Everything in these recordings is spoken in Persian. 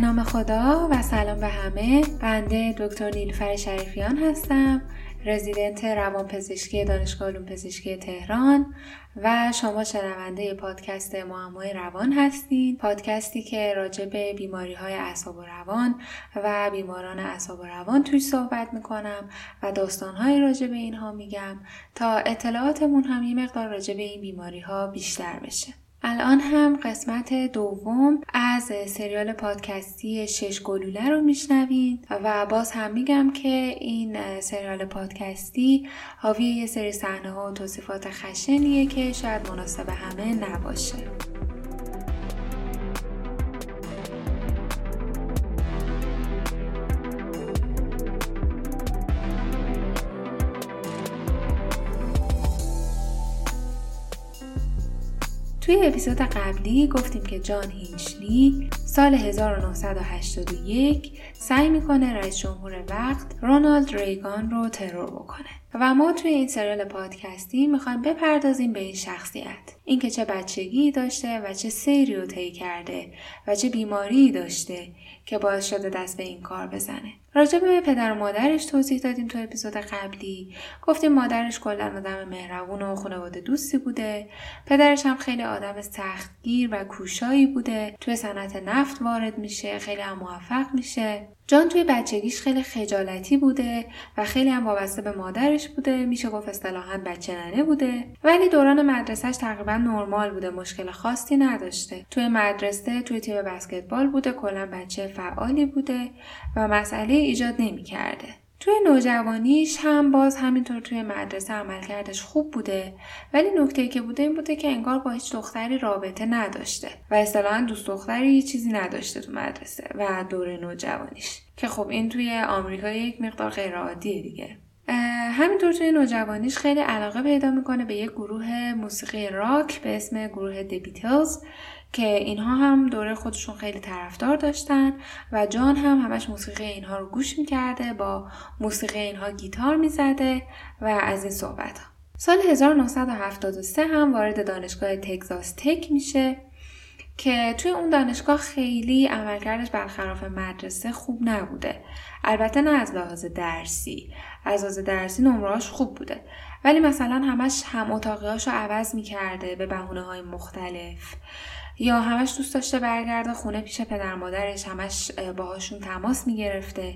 نام خدا و سلام به همه. بنده دکتر نیلوفر شریفیان هستم رزیدنت روانپزشکی دانشگاه علوم پزشکی تهران و شما شنونده پادکست معمای روان هستین. پادکستی که راجع به بیماری های اعصاب و روان و بیماران اعصاب و روان توی صحبت می‌کنم و داستان های راجع به اینها میگم تا اطلاعاتمون هم یه مقدار راجع به این بیماری ها بیشتر بشه. الان هم قسمت دوم از سریال پادکستی شش گلوله رو میشنوید و باز هم میگم که این سریال پادکستی حاوی یه سری صحنه ها و توصیفات خشنیه که شاید مناسب همه نباشه. توی اپیزود قبلی گفتیم که جان هینچلی سال 1981 سعی می‌کنه رئیس جمهور وقت رونالد ریگان رو ترور بکنه. و ما توی این سریال پادکستی می‌خوایم بپردازیم به این شخصیت. اینکه چه بچگی داشته و چه سیری رو طی کرده و چه بیماری داشته که باعث شده دست به این کار بزنه. راجع به پدر و مادرش توضیح دادیم تو اپیزود قبلی. گفتیم مادرش کلا آدم مهربون و خانواده دوستی بوده. پدرش هم خیلی آدم سختگیر و کوشایی بوده. توی صنعت نفت وارد میشه خیلی هم موفق میشه. جان توی بچگیش خیلی خجالتی بوده و خیلی هم وابسته به مادرش بوده. میشه گفت اصطلاحا بچه ننه بوده. ولی دوران مدرسهش تقریبا نرمال بوده مشکل خاصی نداشته. توی مدرسه توی تیم بسکتبال بوده کلا بچه فعالی بوده و مسئله ایجاد نمی‌کرده. توی نوجوانیش هم باز همینطور توی مدرسه عملکردش خوب بوده ولی نکته که بوده این بوده که انگار با هیچ دختری رابطه نداشته و اصطلاحا دوست دختری چیزی نداشته تو مدرسه و دوره نوجوانیش که خب این توی آمریکا یک مقدار غیر عادیه دیگه همینطور توی نوجوانیش خیلی علاقه پیدا می‌کنه به یک گروه موسیقی راک به اسم گروه دبیتلز که اینها هم دوره خودشون خیلی طرفدار داشتن و جان هم همش موسیقی اینها رو گوش می‌کرده با موسیقی اینها گیتار می‌زده و از این صحبت ها. سال 1973 هم وارد دانشگاه تگزاس تک میشه که توی اون دانشگاه خیلی عملکردش برخلاف مدرسه خوب نبوده. البته نه از لحاظ درسی از لحاظ درسی نمرهاش خوب بوده. ولی مثلا همش هم اتاقیاش رو عوض می‌کرده به بهونه های مختلف. یا همش دوست داشته برگرده خونه پیش پدر مادرش همش باهاشون تماس می‌گرفته.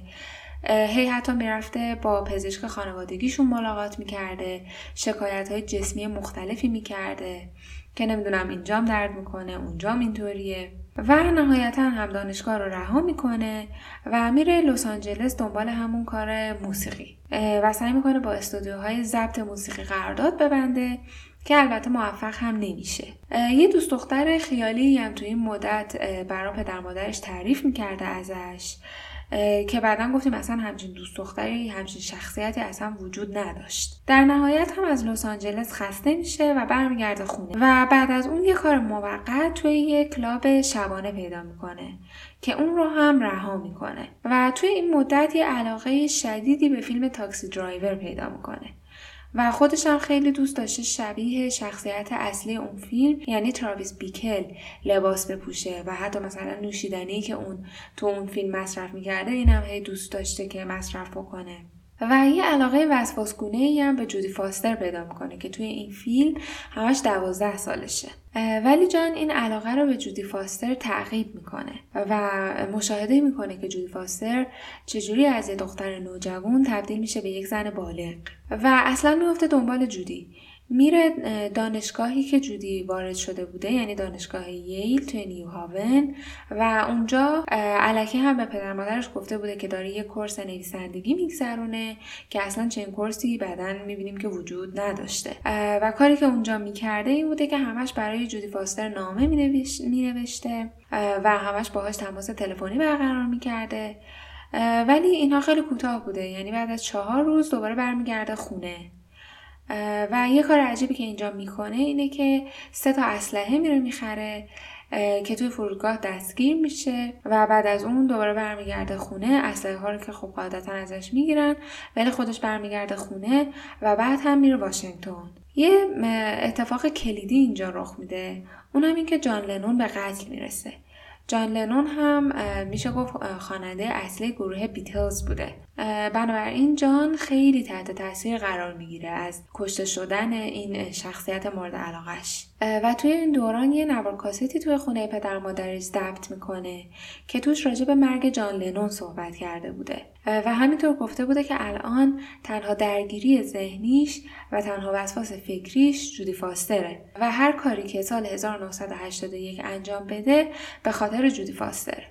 هی حتی می‌رفته با پزشک خانوادگیشون ملاقات می‌کرده شکایت های جسمی مختلفی می‌کرده که نمی‌دونم اینجام درد می‌کنه اونجام اینطوریه. و نهایتا هم دانشگاه رو رها می‌کنه و میره لس آنجلس دنبال همون کار موسیقی. و سعی می‌کنه با استودیوهای ضبط موسیقی قرارداد ببنده. که البته موفق هم نمیشه. یه دوست دختر خیالی هم توی این مدت برای پدر مادرش تعریف می‌کرده ازش که بعدا گفتیم اصلا همچین دوست دختری همچین شخصیتی اصلا وجود نداشت. در نهایت هم از لس آنجلس خسته میشه و برمیگرده خونه. و بعد از اون یه کار موقت توی یه club شبانه پیدا می‌کنه که اون رو هم رها می‌کنه. و توی این مدت یه علاقه شدیدی به فیلم Taxi Driver پیدا می‌کنه. و خودش هم خیلی دوست داشته شبیه شخصیت اصلی اون فیلم یعنی تراویس بیکل لباس بپوشه و حتی مثلا نوشیدنی که اون تو اون فیلم مصرف می‌کرده این هم هی دوست داشته که مصرف بکنه. و یه علاقه وسواسگونه ای هم به جودی فاستر پیدا می‌کنه که توی این فیلم همش دوازده سالشه. ولی جان این علاقه رو به جودی فاستر تعقیب می‌کنه و مشاهده می‌کنه که جودی فاستر چجوری از یه دختر نوجوان تبدیل میشه به یک زن بالغ. و اصلا میفته دنبال جودی. میره دانشگاهی که جودی وارد شده بوده یعنی دانشگاه ییل توی نیو هاون و اونجا علکی هم به پدر مادرش گفته بوده که داره یه کورس نویسندگی میگذرونه که اصلا چنین کورسی بعدا می‌بینیم که وجود نداشته. و کاری که اونجا می‌کرده این بوده که همش برای جودی فاستر نامه مینوشته و همش باهاش تماس تلفنی برقرار می‌کرده. ولی اینها خیلی کوتاه بوده یعنی بعد از چهار روز دوباره برمیگرده خونه. و یه کار عجیبی که اینجا می‌کنه اینه که سه تا اسلحه میره می‌خره که توی فرودگاه دستگیر میشه و بعد از اون دوباره برمیگرده خونه. اسلحه ها رو که خب قاعدتا ازش می‌گیرن ولی خودش برمیگرده خونه و بعد هم میره واشنگتن. یه اتفاق کلیدی اینجا رخ میده. اونم این که جان لنون به قتل می‌رسه. جان لنون هم میشه گفت خواننده اصلی گروه بیتلز بوده. بنابراین جان خیلی تحت تاثیر قرار می‌گیره از کشته شدن این شخصیت مورد علاقش و توی این دوران یه نوار کاستی توی خونه پدر مادرش ضبط می‌کنه که توش راجع به مرگ جان لنون صحبت کرده بوده. و همینطور گفته بوده که الان تنها درگیری ذهنیش و تنها وسواس فکریش جودی فاستره و هر کاری که سال 1981 انجام بده به خاطر جودی فاستر.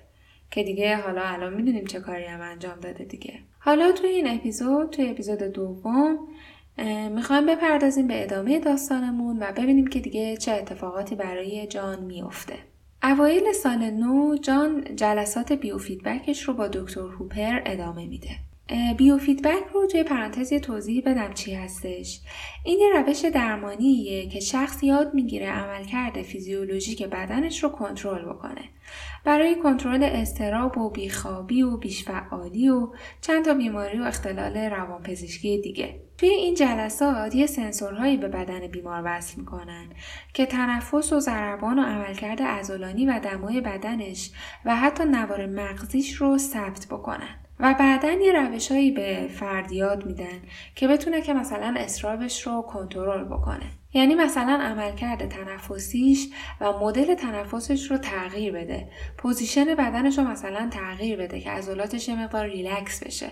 که دیگه حالا الان می‌دونیم چه کاری هم انجام داده دیگه. حالا توی این اپیزود توی اپیزود دوم می‌خوایم بپردازیم به ادامه داستانمون و ببینیم که دیگه چه اتفاقاتی برای جان میافته. اوایل سال نو جان جلسات بیو فیدبکش رو با دکتر هوپر ادامه میده. بیو فیدبک رو توی پرانتز توضیح بدم چی هستش. این یه روش درمانیه که شخص یاد می‌گیره عملکرد فیزیولوژیک بدنش رو کنترل بکنه. برای کنترل استراب و بیخوابی و بیشفعالی و چند تا بیماری و اختلال روانپزشکی دیگه. توی این جلسات یه سنسورهایی به بدن بیمار وصل می‌کنن که تنفس و ضربان و عملکرد عضلانی و دمای بدنش و حتی نوار مغزیش رو ثبت بکنن. و بعدا یه روشهایی به فرد یاد میدن که بتونه که مثلا اضطرابش رو کنترل بکنه. یعنی مثلا عملکرد تنفسیش و مدل تنفسش رو تغییر بده. position بدنش رو مثلا تغییر بده که عضلاتش یه مقدار ریلکس بشه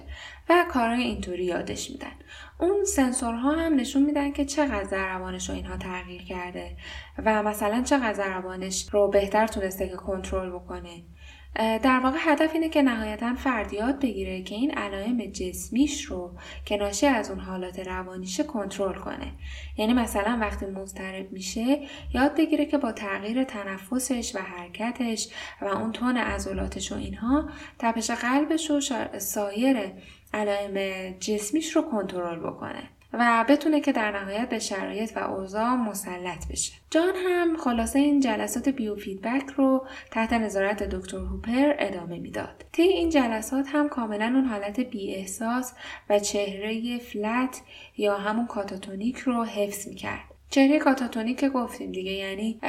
و کارهای اینطوری یادش میدن. اون سنسورها هم نشون میدن که چقدر ضربانش رو اینها تغییر کرده و مثلا چقدر ضربانش رو بهتر تونسته که کنترل بکنه. در واقع هدف اینه که نهایتا فرد یاد بگیره که این علائم جسمیش رو که ناشی از اون حالات روانیش کنترل کنه. یعنی مثلا وقتی مضطرب میشه یاد بگیره که با تغییر تنفسش و حرکتش و اون تون عضلاتش و اینها تپش قلبش و سایر علائم جسمیش رو کنترل بکنه. و بتونه که در نهایت به شرایط و اوضاع مسلط بشه. جان هم خلاصه این جلسات biofeedback رو تحت نظارت دکتر هوپر ادامه می‌داد. طی این جلسات هم کاملا اون حالت بی احساس و چهره flat یا همون catatonic رو حفظ می‌کرد. چهره catatonic که گفتیم دیگه یعنی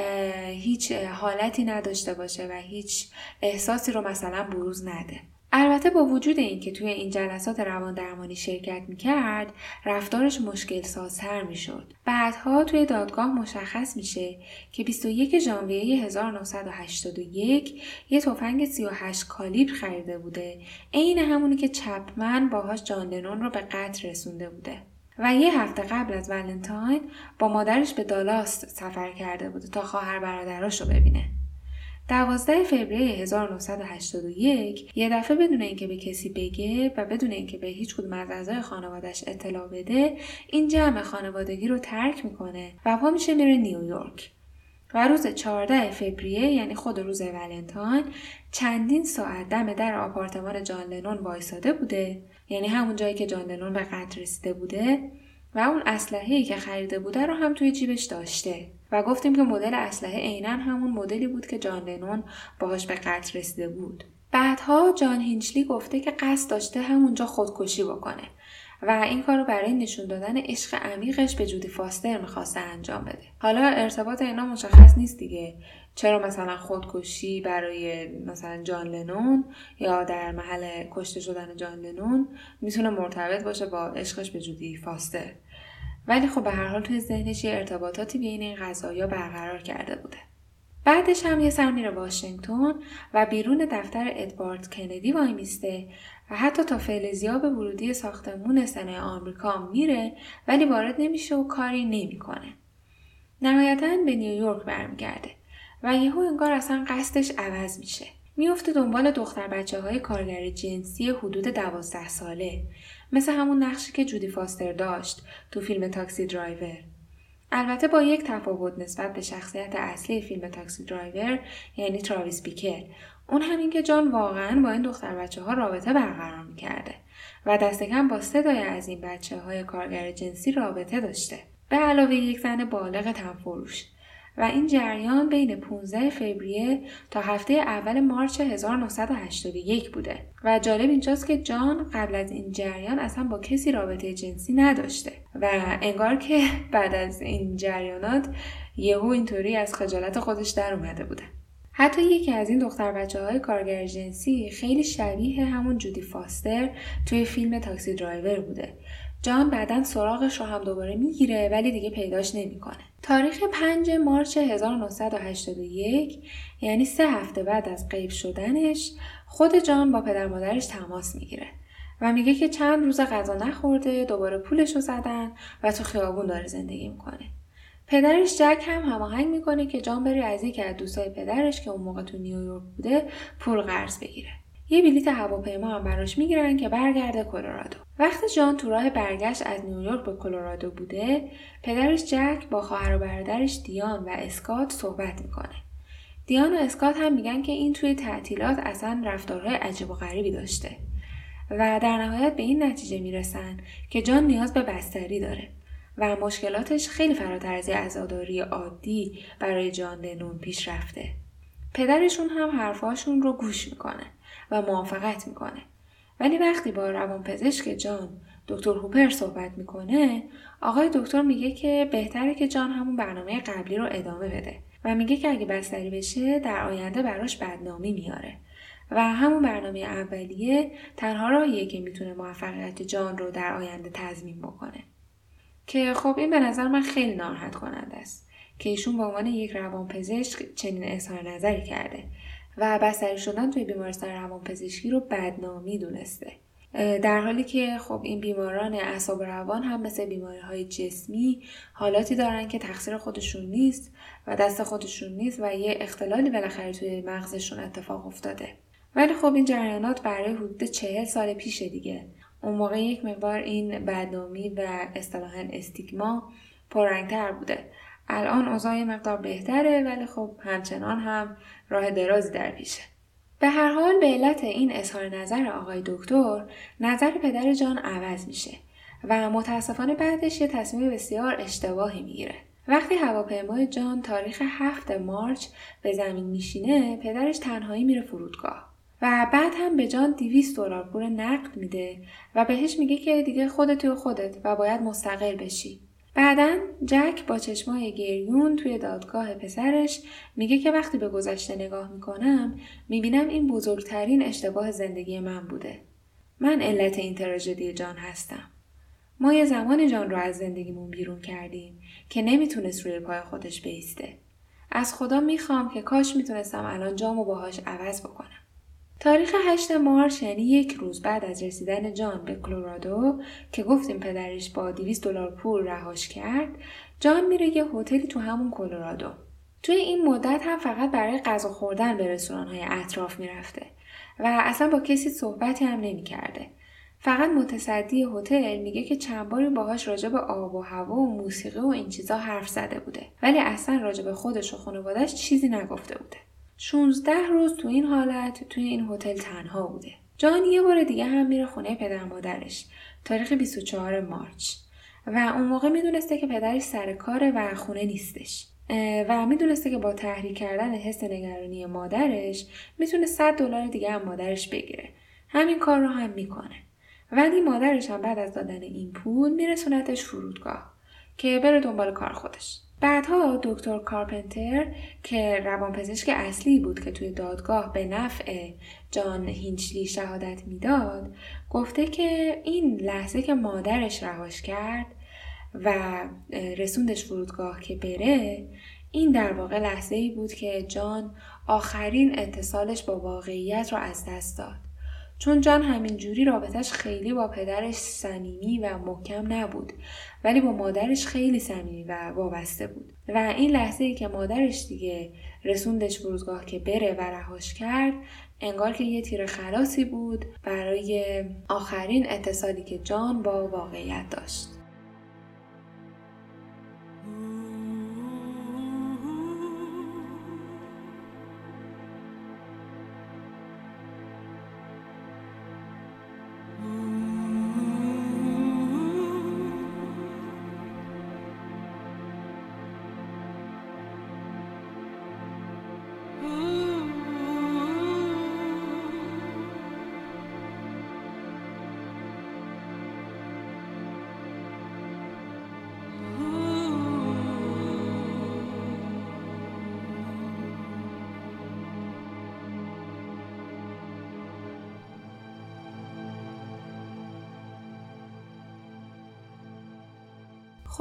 هیچ حالتی نداشته باشه و هیچ احساسی رو مثلا بروز نده. البته با وجود اینکه توی این جلسات روان درمانی شرکت می‌کرد رفتارش مشکل سازتر می‌شد. بعدها توی دادگاه مشخص میشه که 21 ژانویه 1981 یه تفنگ 38 کالیبر خریده بوده. عین همونی که چپمن باهاش جان لنون رو به قتل رسونده بوده. و یه هفته قبل از ولنتاین با مادرش به دالاست سفر کرده بوده تا خواهر برادراش رو ببینه. 12 فوریه 1981 یه دفعه بدون اینکه به کسی بگه و بدون اینکه به هیچ کدوم از اعضای خانوادش اطلاع بده این جمع خانوادگی رو ترک می‌کنه و پا میشه میره نیویورک. و روز 14 فوریه یعنی خود روز ولنتاین چندین ساعت دم در آپارتمان جان لنون وایساده بوده. یعنی همون جایی که جان لنون به قتل رسیده بوده. و اون اسلحه‌ای که خریده بوده رو هم توی جیبش داشته. و گفتیم که مدل اسلحه عینا همون مدلی بود که جان لنون باهاش به قتل رسیده بود. بعدها جان هینچلی گفته که قصد داشته همونجا خودکشی بکنه و این کار رو برای نشون دادن عشق عمیقش به جودی فاستر می‌خواسته انجام بده. حالا ارتباط اینا مشخص نیست دیگه. چرا مثلا خودکشی برای مثلا جان لنون یا در محل کشته شدن جان لنون می‌تونه مرتبط باشه با عشقش به جودی فاستر ولی خب به هر حال توی ذهنش یه ارتباطاتی بین این قضايا برقرار کرده بوده. بعدش هم یه سر میره واشنگتن و بیرون دفتر ادوارد کندی وای میسته و حتی تا فلزیاب ورودی ساختمون سنه آمریکا میره ولی وارد نمیشه و کاری نمی‌کنه. نهایتا به نیویورک برمیگرده. و یهو انگار اصلا قصدش عوض میشه. میفته دنبال دختر بچه های کارگر جنسی حدود دوازده ساله. مثل همون نقشی که جودی فاستر داشت تو فیلم تاکسی درایور. البته با یک تفاوت نسبت به شخصیت اصلی فیلم Taxi Driver یعنی تراویس بیکل اونم اینه که جان واقعا با این دختر بچه ها رابطه برقرار می‌کرده و دست کم با سه از این بچه های کارگر جنسی رابطه داشته. به علاوه یک زن بالغ تنفروش. و این جریان بین 15 فوریه تا هفته اول March 1981 بوده و جالب اینجاست که جان قبل از این جریان اصلا با کسی رابطه جنسی نداشته و انگار که بعد از این جریانات یهو اینطوری از خجالت خودش در اومده بوده حتی یکی از این دختر بچه های کارگر جنسی خیلی شبیه همون جودی فاستر توی فیلم تاکسی درایور بوده. جان بعدا سراغش رو هم دوباره می‌گیره ولی دیگه پیداش نمی‌کنه. تاریخ 5 مارچ 1981 یعنی سه هفته بعد از غیب شدنش خود جان با پدر مادرش تماس می‌گیره و میگه که چند روز غذا نخورده دوباره پولش رو زدن و تو خیابون داره زندگی می‌کنه. پدرش جک هم هماهنگ می‌کنه که جان بری از یکی از دوستای پدرش که اون موقع تو نیویورک بوده پول قرض بگیره یه بلیت هواپیما هم براش می‌گیرن که برگرده کلرادو. وقتی جان تو راه برگشت از نیویورک به کلرادو بوده پدرش جک با خواهر و برادرش دیان و اسکات صحبت می‌کنه. دیان و اسکات هم میگن که این توی تعطیلات اصلا رفتارهای عجیب و غریبی داشته و در نهایت به این نتیجه می‌رسن که جان نیاز به بستری داره و مشکلاتش خیلی فراتر از عزاداری عادی برای جان لنون پیش رفته. پدرشون هم حرفاشون رو گوش می‌کنه. و موافقت می‌کنه. ولی وقتی با روانپزشک جان دکتر هوپر صحبت می‌کنه آقای دکتر میگه که بهتره که جان همون برنامه قبلی رو ادامه بده و میگه که اگه بستری بشه در آینده براش بدنامی میاره. و همون برنامه اولیه تنها راهیه که می‌تونه موفقیت جان رو در آینده تضمین بکنه. که خب این به نظر من خیلی ناراحت کننده است که ایشون به عنوان یک روانپزشک چنین اظهار نظری کرده. و بستری شدن توی بیمارستان روانپزشکی رو بدنامی دونسته. در حالی که خب این بیماران اعصاب روان هم مثل بیماری های جسمی حالاتی دارن که تقصیر خودشون نیست و دست خودشون نیست و یه اختلالی بالاخره توی مغزشون اتفاق افتاده. ولی خب این جریانات برای حدود چهل سال پیشه دیگه. اون موقع یک مقدار این بدنامی و اصطلاحا استیگما پررنگتر بوده. الان اوضاع مقدار بهتره ولی خب همچنان هم راه درازی در پیشه به هر حال به علت این اظهار نظر آقای دکتر نظر پدر جان عوض میشه و متاسفانه بعدش یه تصمیم بسیار اشتباهی می‌گیره وقتی هواپیمای جان تاریخ هفت مارچ به زمین میشینه پدرش تنهایی میره فرودگاه و بعد هم به جان 200 دلار پول نقد میده و بهش میگه که دیگه خودت خودت و باید مستقل بشی. بعدا جک با چشمای گریون توی دادگاه پسرش میگه که وقتی به گذشته نگاه می‌کنم می‌بینم این بزرگترین اشتباه زندگی من بوده. من علت این تراژدی جان هستم. ما یه زمان جان رو از زندگیمون بیرون کردیم که نمی‌تونست روی پای خودش بیسته. از خدا می‌خوام که کاش می‌تونستم الان جامو باهاش عوض بکنم. تاریخ 8 مارچ یعنی یک روز بعد از رسیدن جان به کلرادو که گفتیم پدرش با 200 دلار پول رهاش کرد جان میره یه هتلی تو همون کلرادو توی این مدت هم فقط برای غذا خوردن به های اطراف می‌رفته و اصلا با کسی صحبتی هم نمی‌کرده. فقط متصدی هتل میگه که چند باری باهاش راجع به آب و هوا و موسیقی و این چیزا حرف زده بوده. ولی اصلا راجع به خودش و خانوادش چیزی نگفته بوده. 16 روز تو این حالت توی این هتل تنها بوده. جان یه بار دیگه هم میره خونه پدر مادرش. تاریخ 24 مارچ. و اون موقع می‌دونسته که پدرش سر کاره و خونه نیستش. و می‌دونسته که با تحریک کردن حس نگرانی مادرش می‌تونه 100 دلار دیگه هم مادرش بگیره. همین کار رو هم می‌کنه. ولی مادرش هم بعد از دادن این پول میرسونتش فرودگاه که بره دنبال کار خودش. بعدها دکتر کارپنتر که روانپزشک اصلی بود که توی دادگاه به نفع جان هینچلی شهادت می‌داد گفته که این لحظه که مادرش رهاش کرد و رسوندش فرودگاه که بره این در واقع لحظه ای بود که جان آخرین اتصالش با واقعیت را از دست داد. چون جان همینجوری رابطش خیلی با پدرش صمیمی و محکم نبود. ولی با مادرش خیلی صمیمی و وابسته بود. و این لحظه ای که مادرش دیگه رسوندش فرودگاه که بره و رهاش کرد انگار که یه تیر خلاصی بود برای آخرین اتصالی که جان با واقعیت داشت.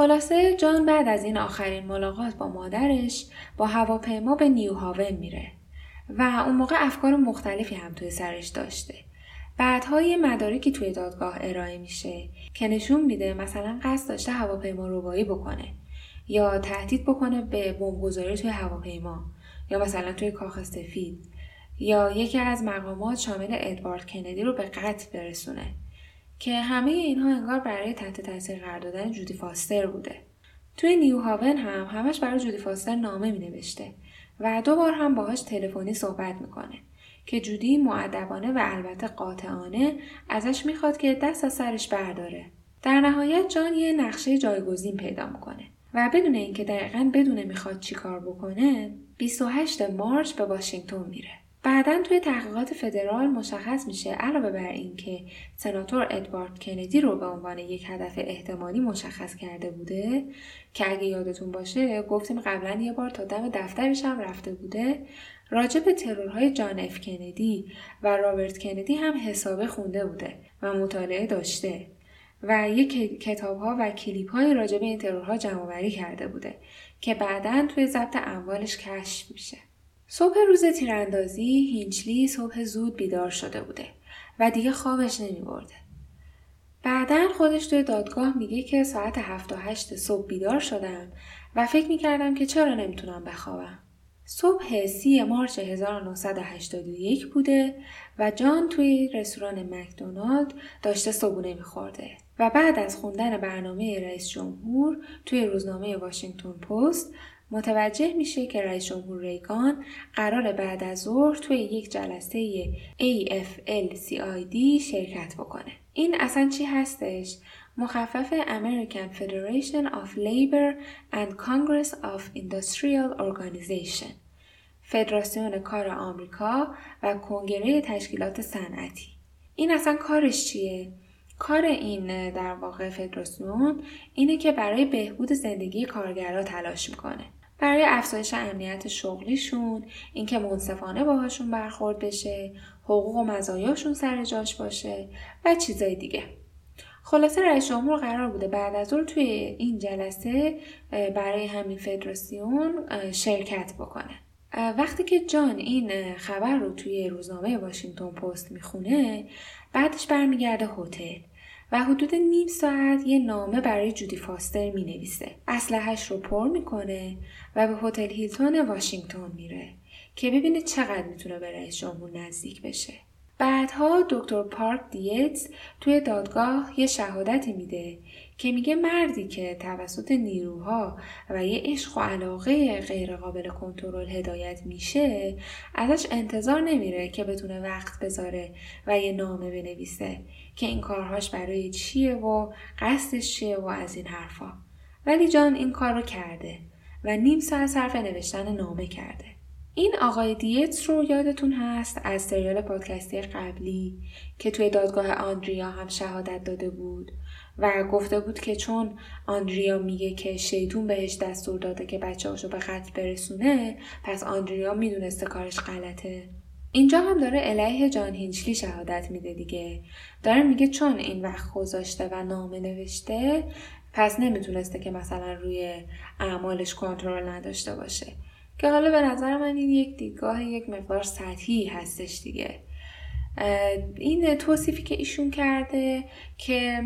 خلاصه جان بعد از این آخرین ملاقات با مادرش با هواپیما به نیوهاون میره و اون موقع افکار مختلفی هم توی سرش داشته. بعدها یه مدارکی توی دادگاه ارائه میشه که نشون میده مثلا قصد داشته هواپیما روبایی بکنه یا تهدید بکنه به بمبگذاری توی هواپیما یا مثلا توی کاخ سفید یا یکی از مقامات شامل ادوارد کندی رو به قتل برسونه که همه اینها انگار برای تحت تاثیر قرار دادن جودی فاستر بوده. توی نیو هاون هم همش برای جودی فاستر نامه می نوشته و دو بار هم باهاش تلفنی صحبت می‌کنه که جودی معدبانه و البته قاطعانه ازش می‌خواد که دست از سرش برداره. در نهایت جان یه نقشه جایگزین پیدا می‌کنه و بدون اینکه دقیقا بدونه می‌خواد چیکار بکنه 28 مارچ به واشنگتن میره. بعدا توی تحقیقات فدرال مشخص میشه علاوه بر اینکه سناتور ادوارد کندی رو به عنوان یک هدف احتمالی مشخص کرده بوده که اگه یادتون باشه گفتیم قبلا یه بار تا دم دفترش هم رفته بوده راجع به ترورهای جان اف کندی و رابرت کندی هم حسابه خونده بوده و مطالعه داشته و یک کتاب ها و کلیپ های راجع به این ترورها جمع کرده بوده که بعدا توی ضبط اموالش کشف میشه. صبح روز تیراندازی هینچلی صبح زود بیدار شده بوده و دیگه خوابش نمی برده. بعدا خودش توی دادگاه میگه که ساعت هفت و هشت صبح بیدار شدم و فکر می‌کردم که چرا نمی‌تونم بخوابم. صبح سی مارچ 1981 بوده و جان توی رستوران مکدونالد داشته صبونه میخورده و بعد از خوندن برنامه رئیس جمهور توی روزنامه واشنگتن پست متوجه میشه که رئیس جمهور ریگان قرار بعد از ظهر توی یک جلسه AFL-CID شرکت بکنه. این اصلا چی هستش؟ مخفف American Federation of Labor and Congress of Industrial Organization فدراسیون کار آمریکا و کنگره تشکیلات صنعتی این اصلا کارش چیه؟ کار این در واقع فدراسیون اینه که برای بهبود زندگی کارگرها تلاش می‌کنه برای افزایش امنیت شغلیشون اینکه منصفانه باهاشون برخورد بشه حقوق و مزایاشون سر جاش باشه و چیزای دیگه. خلاصه رئیس جمهور قرار بوده بعد از اون توی این جلسه برای همین فدراسیون شرکت بکنه. وقتی که جان این خبر رو توی روزنامه واشنگتن پست می‌خونه بعدش برمیگرده هتل. و حدود نیم ساعت یه نامه برای جودی فاستر می نویسه. اسلحهش رو پر می‌کنه و به هتل هیلتون واشنگتن میره که ببینه چقدر می‌تونه به رئیس جمهور نزدیک بشه. بعدها دکتر پارک دیتز توی دادگاه یه شهادتی میده که میگه مردی که توسط نیروها و یه عشق و علاقه غیرقابل کنترل هدایت میشه ازش انتظار نمیره که بتونه وقت بذاره و یه نامه بنویسه که این کارهاش برای چیه و قصدش چیه و از این حرفا. ولی جان این کار رو کرده و نیم ساعت صرف نوشتن نامه کرده. این آقای دیتس رو یادتون هست از سریال پادکستی قبلی که توی دادگاه آندریا هم شهادت داده بود؟ و گفته بود که چون آندریا میگه که شیطون بهش دستور داده که بچه هاشو به قتل برسونه پس آندریا می‌دونسته کارش غلطه. اینجا هم داره علیه جان هینچلی شهادت میده دیگه. داره میگه چون این وقت گذاشته و نامه نوشته پس نمی‌تونسته که مثلا روی اعمالش کنترل نداشته باشه. که حالا به نظر من این یک دیدگاه یک مقدار سطحی هستش دیگه. این توصیفی که ایشون کرده که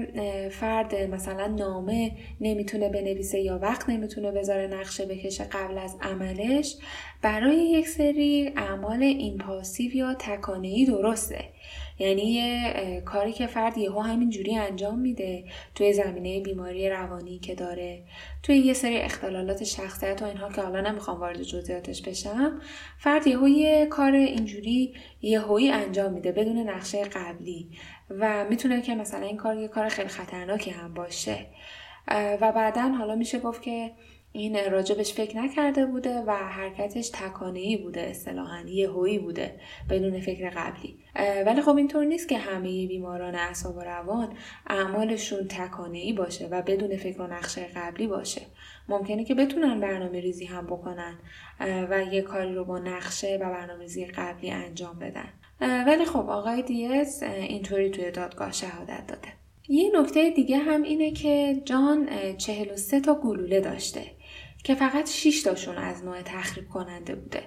فرد مثلا نامه نمی‌تونه بنویسه یا وقت نمی‌تونه بذاره نقشه بکشه قبل از عملش برای یک سری اعمال اینپاسیو یا تکانهی درسته. یعنی یه کاری که فرد یهو همینجوری انجام میده توی زمینه بیماری روانی که داره توی یه سری اختلالات شخصیت و اینها که حالا نمی‌خوام وارد جزئیاتش بشم فرد یهو یه کار اینجوری یهویی انجام میده بدون نقشه قبلی و می‌تونه که مثلا این کار یه کار خیلی خطرناکی هم باشه. و بعدا حالا میشه گفت که این راجبش فکر نکرده بوده و حرکتش تکانهی بوده اصطلاحا یهویی بوده بدون فکر قبلی. ولی خب اینطور نیست که همه بیماران اعصاب و روان اعمالشون تکانهی باشه و بدون فکر و نقشه قبلی باشه. ممکنه که بتونن برنامه ریزی هم بکنن و یه کاری رو با نقشه و برنامه ریزی قبلی انجام بدن. ولی خب آقای دیز اینطوری توی دادگاه شهادت داده. یه نکته دیگه هم اینه که جان 43 تا گلوله داشته. که فقط 6 تاشون از نوع تخریب کننده بوده.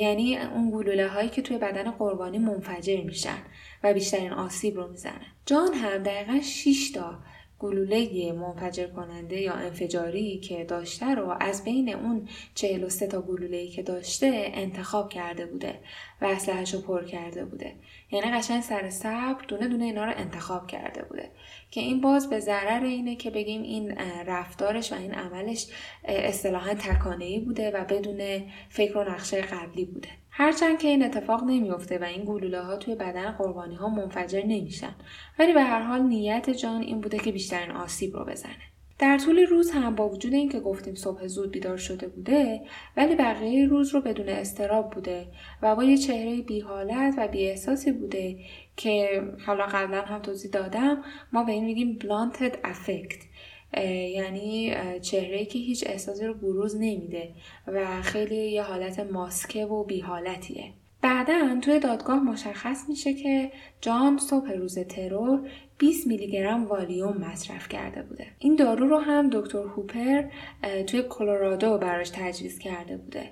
یعنی اون گلوله هایی که توی بدن قربانی منفجر میشن و بیشترین آسیب رو می‌زنن. جان هم دقیقا 6 تا گلوله منفجر کننده یا انفجاری که داشته رو از بین اون 43 تا گلوله که داشته انتخاب کرده بوده و اسلحه‌شو پر کرده بوده. یعنی قشنگ سر صبر دونه دونه اینا رو انتخاب کرده بوده. که این باز به ضرر اینه که بگیم این رفتارش و این عملش اصطلاحا تکانه‌ای بوده و بدون فکر و نقشه قبلی بوده. هرچند که این اتفاق نمیفته و این گلوله ها توی بدن قربانی ها منفجر نمیشن. ولی به هر حال نیت جان این بوده که بیشترین آسیب رو بزنه. در طول روز هم با وجود اینکه گفتیم صبح زود بیدار شده بوده ولی بقیه روز رو بدون استراب بوده و با یه چهره بی حالت و بی احساسی بوده که حالا قبلا هم توضیح دادم ما به این میگیم بلانتد افکت یعنی چهره که هیچ احساسی رو بروز نمیده و خیلی یه حالت ماسکه و بی حالتیه. بعدا توی دادگاه مشخص میشه که جان صبح روز ترور 20 میلی گرم والیوم مصرف کرده بوده. این دارو رو هم دکتر هوپر توی کلرادو براش تجویز کرده بوده.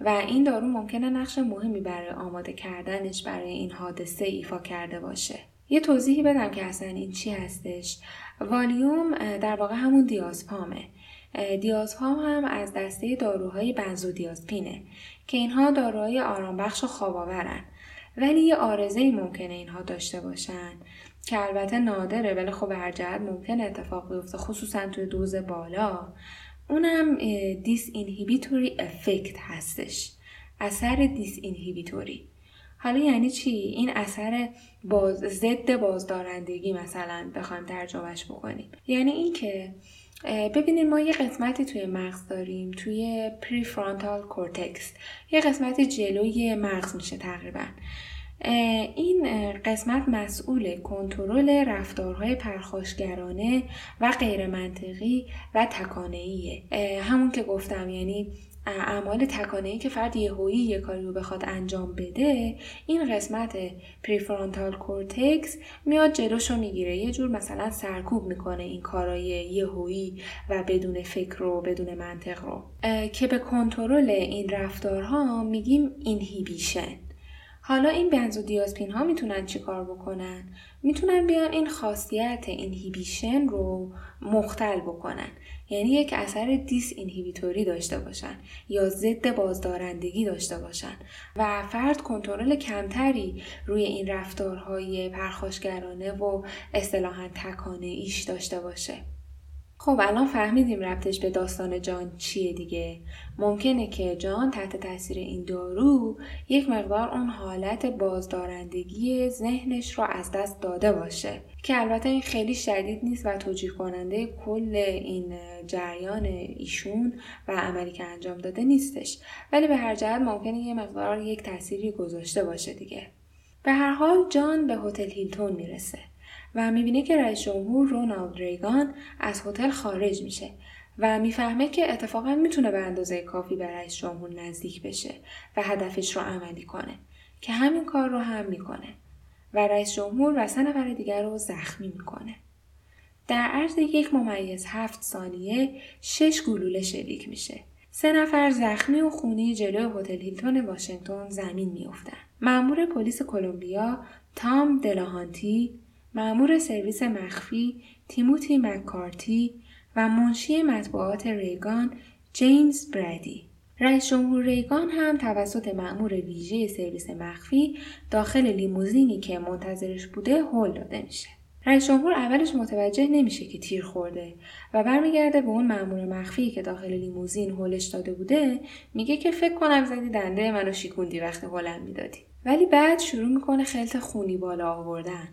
و این دارو ممکنه نقش مهمی برای آماده کردنش برای این حادثه ایفا کرده باشه. یه توضیحی بدم که اصلا این چی هستش والیوم در واقع همون دیازپامه دیازپام هم از دسته داروهای بنزودیازپینه که اینها داروهای آرامبخش و خواباورن ولی یه آرزه ممکنه اینها داشته باشن که البته نادره ولی خب هر جهت ممکن اتفاق بیفته خصوصا توی دوز بالا. اونم disinhibitory effect هستش. اثر disinhibitory حالا یعنی چی؟ این اثر باز ضد بازدارندگی مثلا بخوایم ترجمهش بکنیم. یعنی اینکه ببینید ما یه قسمتی توی مغز داریم توی prefrontal cortex یه قسمت جلوی مغز میشه تقریبا. این قسمت مسئول کنترل رفتارهای پرخاشگرانه و غیر منطقی و تکانهیه همون که گفتم یعنی اعمال تکانه که فرد یهویی یه کاری رو بخواد انجام بده این قسمت prefrontal cortex میاد جلوشو می‌گیره یه جور مثلا سرکوب می‌کنه این کارای یهویی و بدون فکر و بدون منطق رو که به کنترل این رفتارها میگیم inhibition حالا این بنزودیازپین ها می‌تونن چیکار بکنن؟ می‌تونن بیان این خاصیت اینهیبیشن رو مختل بکنن. یعنی یک اثر دیس اینهیبیتوری داشته باشن یا ضد بازدارندگی داشته باشن و فرد کنترل کمتری روی این رفتارهای پرخاشگرانه و اصطلاحا تکانه ایش داشته باشه. خب الان فهمیدیم ربطش به داستان جان چیه دیگه. ممکنه که جان تحت تاثیر این دارو یک مقدار اون حالت بازدارندگی ذهنش رو از دست داده باشه که البته این خیلی شدید نیست و توجیه کننده کل این جریان ایشون و عملی که انجام داده نیستش. ولی به هر جهت ممکنه یه مقدار یک تأثیری گذاشته باشه دیگه. به هر حال جان به هتل هیلتون می‌رسه. و می‌بینه که رئیس جمهور رونالد ریگان از هتل خارج میشه و می‌فهمه که اتفاقا می‌تونه به اندازه کافی به رئیس جمهور نزدیک بشه و هدفش رو عملی کنه که همین کار رو هم می‌کنه و رئیس جمهور و سه نفر دیگر رو زخمی می‌کنه. در عرض یک ممیز هفت ثانیه شش گلوله شلیک میشه. سه نفر زخمی و خونی جلوی هتل هیلتون واشنگتن زمین میافتند. مأمور پلیس کلمبیا تام دلاهانتی معمور سرویس مخفی تیموتی مکارتی و منشی مطبوعات ریگان جیمز برادی رئیس جمهور ریگان هم توسط مأمور ویژه سرویس مخفی داخل لیموزینی که منتظرش بوده هل داده میشه. رئیس جمهور اولش متوجه نمیشه که تیر خورده و برمیگرده به اون مأمور مخفی که داخل لیموزین هلش داده بوده میگه که فکر کنم زدی دنده منو شیکوندی وقت هلم می‌دادی. ولی بعد شروع می‌کنه خلط خونی بالا آوردن.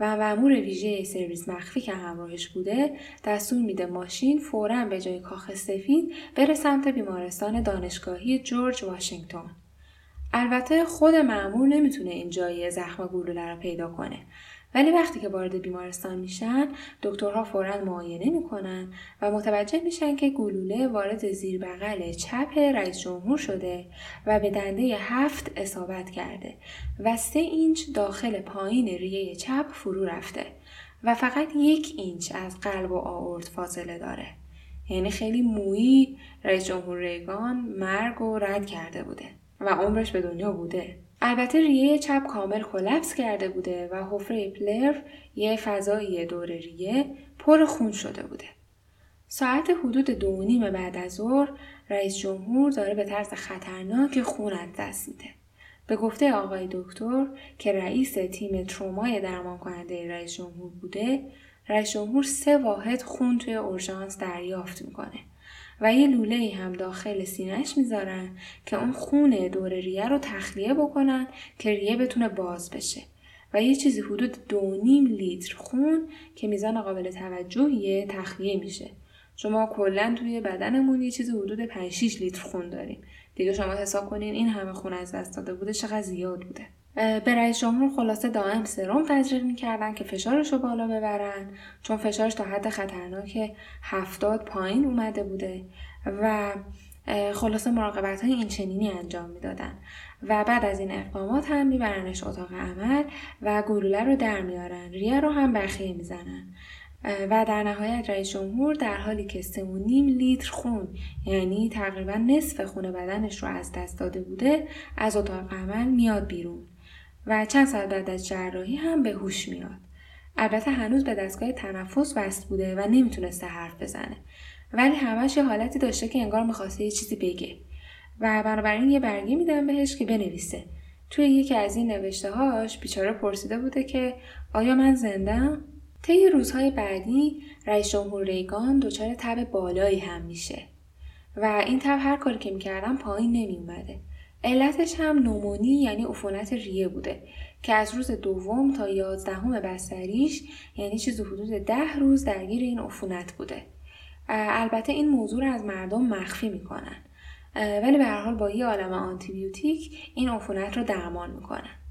و مأمور ویژه سرویس مخفی که همراهش بوده دستور میده ماشین فورا به جای کاخ سفید بره سمت بیمارستان دانشگاهی جورج واشنگتن. البته خود مأمور نمی‌تونه این جایی زخم گلوله رو پیدا کنه. ولی وقتی که وارد بیمارستان میشن دکترها فورا معاینه می‌کنن و متوجه میشن که گلوله وارد زیر بغل چپ رئیس جمهور شده و به دنده هفت اصابت کرده و سه اینچ داخل پایین ریه چپ فرو رفته و فقط یک اینچ از قلب و آورد فاصله داره. یعنی خیلی مویی رئیس جمهور ریگان مرگ و رد کرده بوده و عمرش به دنیا بوده. البته ریه چپ کامل کلپس کرده بوده و حفره پلرف یه فضایی دور ریه پر خون شده بوده. ساعت حدود دو نیم بعد از ظهر رئیس جمهور داره به طرز خطرناک خون از دست میده. به گفته آقای دکتر که رئیس تیم ترومای درمان کننده رئیس جمهور بوده رئیس جمهور سه واحد خون توی اورژانس دریافت می‌کنه. و یه لوله هم داخل سینهش می‌ذارن که اون خون دور ریه رو تخلیه بکنن که ریه بتونه باز بشه. و یه چیزی حدود دو نیم لیتر خون که میزان قابل توجهیه تخلیه میشه. شما کلا توی بدنمون یه چیزی حدود 5 6 لیتر خون داریم. دیگه شما حساب کنین این همه خون از دست داده بوده چقدر زیاد بوده. به رئیس جمهور خلاصه دائم سرم تزریق می‌کردن که فشارش رو بالا ببرن چون فشارش تا حد خطرناک هفتاد پایین اومده بوده و خلاصه مراقبت های این چنینی انجام می‌دادن. و بعد از این اقدامات هم میبرنش اتاق عمل و گلوله رو در میارن ریه رو هم بخیه می‌زنن. و در نهایت رئیس جمهور در حالی که سه و نیم لیتر خون یعنی تقریبا نصف خون بدنش رو از دست داده بوده از اتاق عمل میاد بیرون. و چند ساعت بعد از جراحی هم به هوش میاد. البته هنوز به دستگاه تنفس وصل بوده و نمی‌تونسته حرف بزنه. ولی همش یه حالتی داشته که انگار می‌خواسته یه چیزی بگه. و بنابراین یه برگه میدم بهش که بنویسه. توی یکی از این نوشته هاش بیچاره پرسیده بوده که آیا من زندم طی روزهای بعدی رئیس جمهور ریگان دچار تب بالایی هم میشه. و این تب هر کاری که می‌کردم پایین نمی اومده. علتش هم نومونی یعنی عفونت ریه بوده که از روز دوم تا یازدهم بستریش یعنی چیز حدود ده روز درگیر این عفونت بوده. البته این موضوع رو از مردم مخفی می‌کنن. ولی به هر حال با یه عالم آنتیبیوتیک این عفونت رو درمان می‌کنن.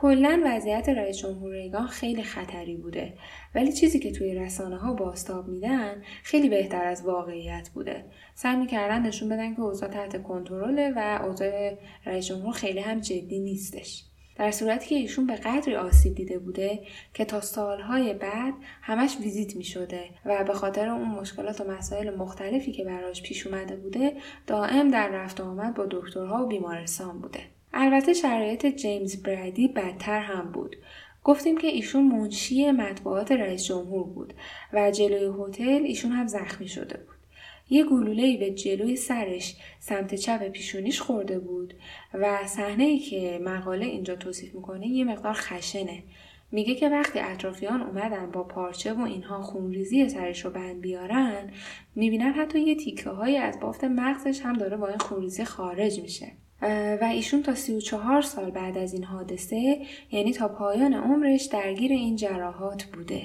کلا وضعیت رئیس جمهور ریگان خیلی خطری بوده. ولی چیزی که توی رسانه ها باستاب میدن خیلی بهتر از واقعیت بوده. سعی می‌کردن نشون بدن که اوضاع تحت کنترله و اوضاع رئیس جمهور خیلی هم جدی نیستش. در صورتی که ایشون به قدری آسیب دیده بوده که تا سالهای بعد همش ویزیت می شده و به خاطر اون مشکلات و مسائل مختلفی که براش پیش اومده بوده دائم در رفت آمد با دکترها و بیمارستان بوده. البته شرایط جیمز برادی بدتر هم بود. گفتیم که ایشون منشی مطبوعات رئیس جمهور بود و جلوی هتل ایشون هم زخمی شده بود. یه گلوله به جلوی سرش سمت چپ پیشونیش خورده بود و صحنه ای که مقاله اینجا توصیف می‌کنه یه مقدار خشنه میگه که وقتی اطرافیان اومدن با پارچه و اینها خونریزی سرش رو بند بیارن می‌بینن حتی یه تیکه های از بافت مغزش هم داره با این خونریزی خارج میشه و ایشون تا 34 سال بعد از این حادثه یعنی تا پایان عمرش درگیر این جراحات بوده.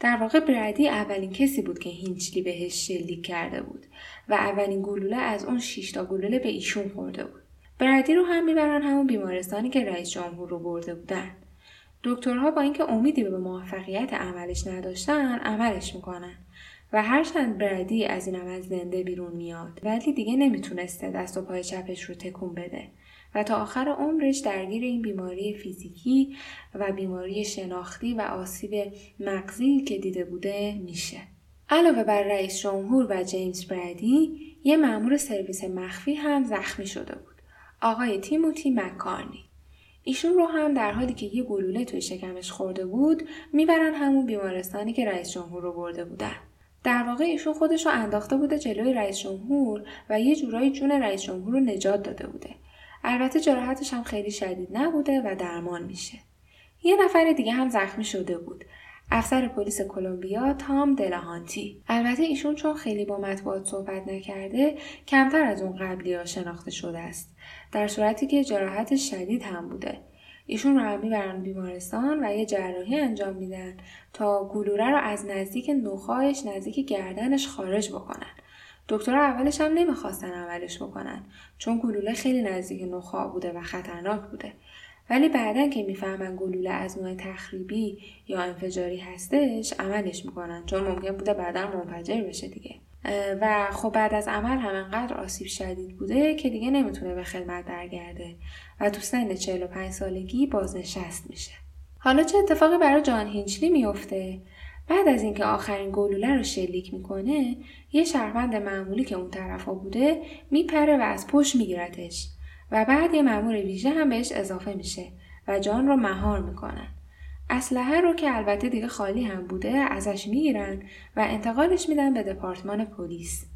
در واقع برادی اولین کسی بود که هینچلی بهش شلیک کرده بود و اولین گلوله از اون 6 تا گلوله به ایشون خورده بود. برادی رو هم می‌برن همون بیمارستانی که رئیس جمهور رو برده بودن. دکترها با اینکه امیدی به موفقیت عملش نداشتن عملش می‌کنن و هرچند برادی از این عمل زنده بیرون میاد ولی دیگه نمی‌تونسته دست و پای چپش رو تکون بده و تا آخر عمرش درگیر این بیماری فیزیکی و بیماری شناختی و آسیب مغزی که دیده بوده میشه. علاوه بر رئیس جمهور و جیمز برادی یه مأمور سرویس مخفی هم زخمی شده بود. آقای تیموتی مکارنی. ایشون رو هم در حالی که یه گلوله توی شکمش خورده بود می‌برن همون بیمارستانی که رئیس جمهور رو برده بودن. در واقع ایشون خودش رو انداخته بوده جلوی رئیس جمهور و یه جورایی جون رئیس جمهور رو نجات داده بوده. البته جراحتش هم خیلی شدید نبوده و درمان میشه. یه نفر دیگه هم زخمی شده بود. افسر پلیس کلمبیا تام دلاهانتی البته ایشون چون خیلی با مطبوعات صحبت نکرده کمتر از اون قبلی ها شناخته شده است در صورتی که جراحتش شدید هم بوده ایشون رو هم می‌برن بیمارستان و یه جراحی انجام میدن تا گلوله رو از نزدیک نخواهش نزدیک گردنش خارج بکنن. دکترها اولش هم نمی‌خواستن عملش بکنن چون گلوله خیلی نزدیک نخواه بوده و خطرناک بوده. ولی بعدا که می‌فهمن گلوله از نوع تخریبی یا انفجاری هستش عملش می‌کنن چون ممکن بوده بعدا منفجر بشه دیگه. و خب بعد از عمل هم انقدر آسیب شدید بوده که دیگه نمی‌تونه به خدمت برگرده و تو سن 45 سالگی بازنشست میشه. حالا چه اتفاقی برای جان هینچلی میفته؟ بعد از اینکه آخرین گلوله رو شلیک می‌کنه یه شهروند معمولی که اون طرفا بوده میپره و از پشت میگیرتش و بعد یه مأمور ویژه هم بهش اضافه میشه و جان رو مهار می‌کنن. اسلحه رو که البته دیگه خالی هم بوده ازش می‌گیرن و انتقالش میدن به دپارتمان پلیس.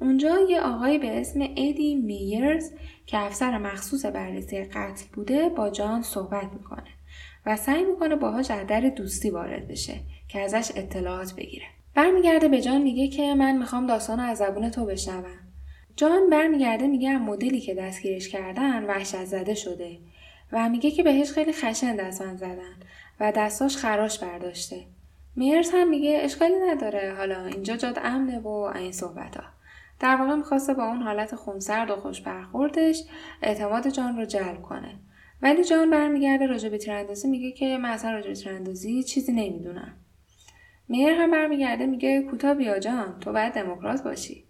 اونجا یه آقای به اسم ایدی میرز که افسر مخصوص بررسی قتل بوده با جان صحبت می‌کنه و سعی می‌کنه باهاش از در دوستی وارد بشه که ازش اطلاعات بگیره. برمیگرده به جان میگه که من می‌خوام داستان از زبون تو بشنوم. جان برمیگرده میگه مدلی که دستگیرش کردن وحشت زده شده و میگه که بهش خیلی خشن دستان زدن. و دستاش خراش برداشته. میرز هم میگه اشکالی نداره حالا اینجا جاد امنه و این صحبت ها. در واقع می‌خواسته با اون حالت خونسرد و خوش برخوردش اعتماد جان رو جلب کنه. ولی جان برمیگرده راجع به تیراندازی میگه که من اصلا راجع به تیراندازی چیزی نمی‌دونم. میر هم برمیگرده میگه کوتا بیا جان تو باید دموکرات باشی.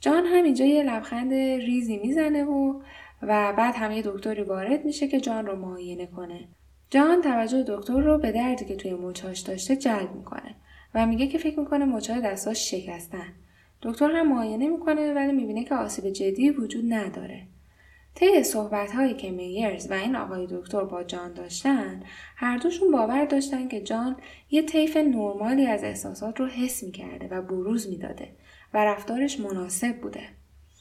جان هم اینجا یه لبخند ریزی می‌زنه و و بعد هم یه دکتری وارد میشه که جان رو معاینه کنه. جان توجه دکتر رو به دردی که توی مچاش داشته جلب می‌کنه و میگه که فکر می‌کنه مچای دستاش شکستن. دکتر هم معاینه می‌کنه ولی می‌بینه که آسیب جدی وجود نداره. طی صحبت هایی که میرز و این آقای دکتر با جان داشتن هر دوشون باور داشتن که جان یه طیف نرمالی از احساسات رو حس می‌کرده و بروز می‌داده و رفتارش مناسب بوده.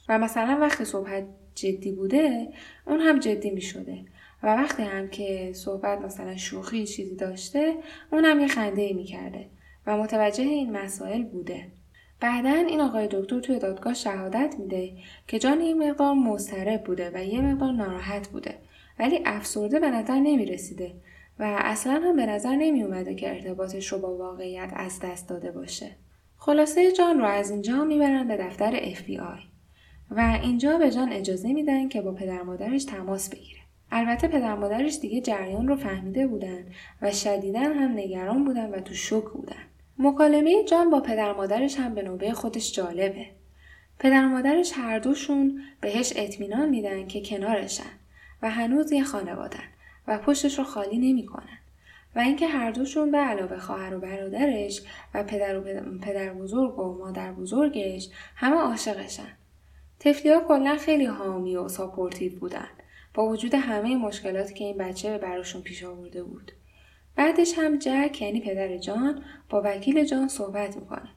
و مثلا وقتی صحبت جدی بوده اون هم جدی می شده و وقتی هم که صحبت مثلا شوخی چیزی داشته اون هم یه خنده ای می کرده و متوجه این مسائل بوده بعدا این آقای دکتر توی دادگاه شهادت میده که جان یه مقدار مضطرب بوده و یه مقدار ناراحت بوده ولی افسرده به نظر نمی رسیده و اصلا هم به نظر نمی اومده که ارتباطش رو با واقعیت از دست داده باشه. خلاصه جان رو از اینجا می‌برن به دفتر FBI و اینجا به جان اجازه میدن که با پدر مادرش تماس بگیره. البته پدر مادرش دیگه جریان رو فهمیده بودن و شدیدن هم نگران بودن و تو شک بودن. مکالمه جان با پدر مادرش هم به نوبه خودش جالبه. پدر مادرش هر دوشون بهش اطمینان میدن که کنارشن و هنوز یه خانوادن و پشتش رو خالی نمی‌کنن. و اینکه هر دوشون به علاوه خواهر و برادرش و پدر و پدر بزرگ و مادر بزرگش همه عاشقشن. طفلیا کلا خیلی حامی و supportive بودن با وجود همه مشکلاتی که این بچه براشون پیش آورده بود. بعدش هم جک یعنی پدر جان با وکیل جان صحبت می‌کنه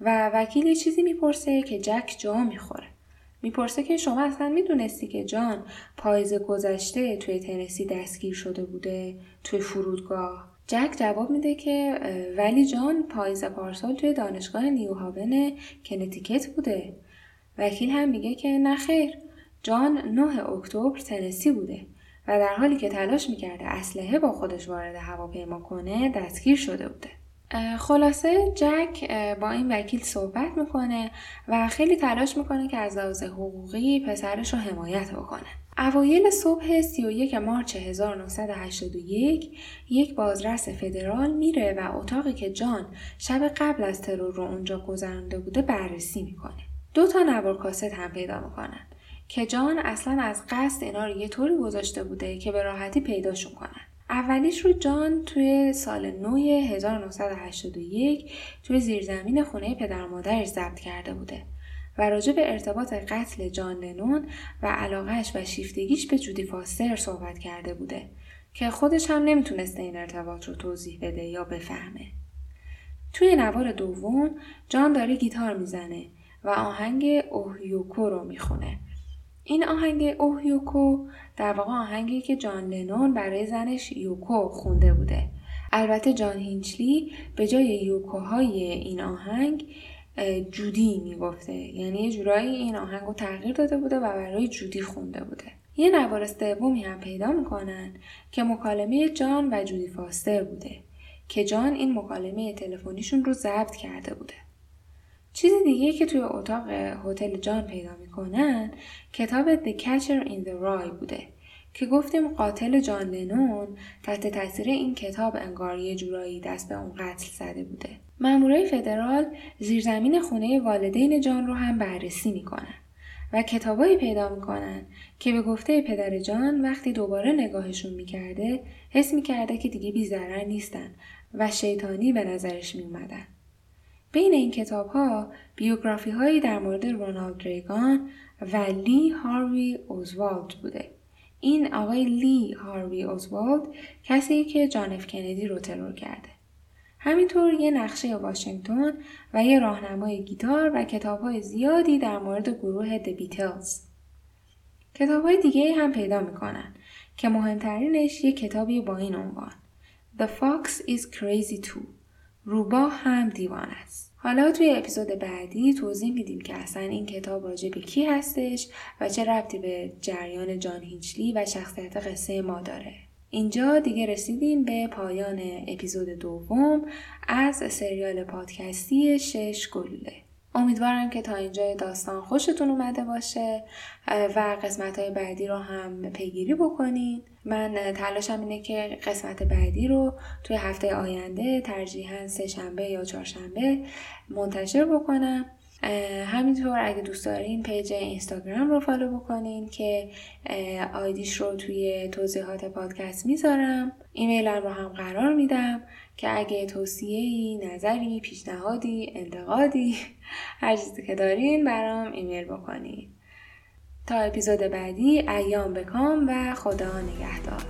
و وکیل چیزی می‌پرسه که جک جا می‌خوره. می‌پرسه که شما اصلا می‌دونستی که جان پاییز گذشته توی تنسی دستگیر شده بوده توی فرودگاه جک جواب میده که ولی جان پاییز پارسال توی دانشگاه نیوهاون کنتیکت بوده وکیل هم میگه که نخیر جان 9 اکتبر تنسی بوده و در حالی که تلاش می‌کرده اسلحه با خودش وارد هواپیما کنه دستگیر شده بوده خلاصه جک با این وکیل صحبت می‌کنه و خیلی تلاش می‌کنه که از لحاظ حقوقی پسرش رو حمایت بکنه. اوایل صبح 31 مارچ 1981 یک بازرس فدرال میره و اتاقی که جان شب قبل از ترور رو اونجا گذرانده بوده بررسی می‌کنه. دو تا نوار کاست هم پیدا می‌کنن که جان اصلا از قصد اینا رو یه طوری گذاشته بوده که به راحتی پیداشون کنن. اولیش رو جان توی سال نوی 1981 توی زیرزمین خونه پدر مادرش ضبط کرده بوده و راجع به ارتباط قتل جان لنون و علاقهش و شیفتگیش به جودی فاستر صحبت کرده بوده که خودش هم نمی‌تونسته این ارتباط رو توضیح بده یا بفهمه. توی نوار دوم جان داره گیتار می‌زنه و آهنگ اوهیوکو رو می‌خونه این آهنگ اوه یوکو در واقع آهنگی که جان لنون برای زنش یوکو خونده بوده. البته جان هینچلی به جای یوکوهای این آهنگ جودی می‌گفته. یعنی یه جورایی این آهنگ رو تغییر داده بوده و برای جودی خونده بوده. یه نوار سومی هم پیدا می‌کنن که مکالمه جان و جودی فاستر بوده. که جان این مکالمه تلفنیشون رو ضبط کرده بوده. چیز دیگه که توی اتاق هتل جان پیدا می‌کنن کتاب The Catcher in the Rye بوده که گفتیم قاتل جان لنون تحت تاثیر این کتاب انگار یه جورایی دست به اون قتل زده بوده. مامورای فدرال زیرزمین خونه والدین جان رو هم بررسی می‌کنن. و کتابایی پیدا می‌کنن که به گفته پدر جان وقتی دوباره نگاهشون می‌کرده حس می‌کرده که دیگه بیزرر نیستن و شیطانی به نظرش میومدن. بین این کتاب ها بیوگرافی هایی در مورد رونالد ریگان و لی هاروی اوزوالد بوده. این آقای لی هاروی اوزوالد کسی که جان اف کندی رو ترور کرده. همینطور یه نقشه واشنگتن و یه راهنمای گیتار و کتاب های زیادی در مورد گروه د بیتلز. کتاب های دیگه هم پیدا می‌کنن که مهمترینش یه کتابی با این عنوان The Fox is Crazy Too روباه هم دیوان است. حالا توی اپیزود بعدی توضیح میدیم که اصلا این کتاب راجع به کی هستش و چه ربطی به جریان جان هیچلی و شخصیت قصه ما داره. اینجا دیگه رسیدیم به پایان اپیزود دوم از سریال پادکستی شش گلوله. امیدوارم که تا اینجا داستان خوشتون اومده باشه و قسمت های بعدی رو هم پیگیری بکنین. من تلاشم اینه که قسمت بعدی رو توی هفته آینده ترجیحاً سه شنبه یا چهارشنبه منتشر بکنم. همینطور اگه دوست دارین page اینستاگرام رو follow بکنین که ID ش رو توی توضیحات پادکست می‌ذارم. ایمیلم رو هم قرار میدم که اگه توصیه‌ای، نظری، پیشنهادی، انتقادی هر چیزی که دارین برام ایمیل بکنین. تا اپیزود بعدی ایام بکام و خدا نگهدار.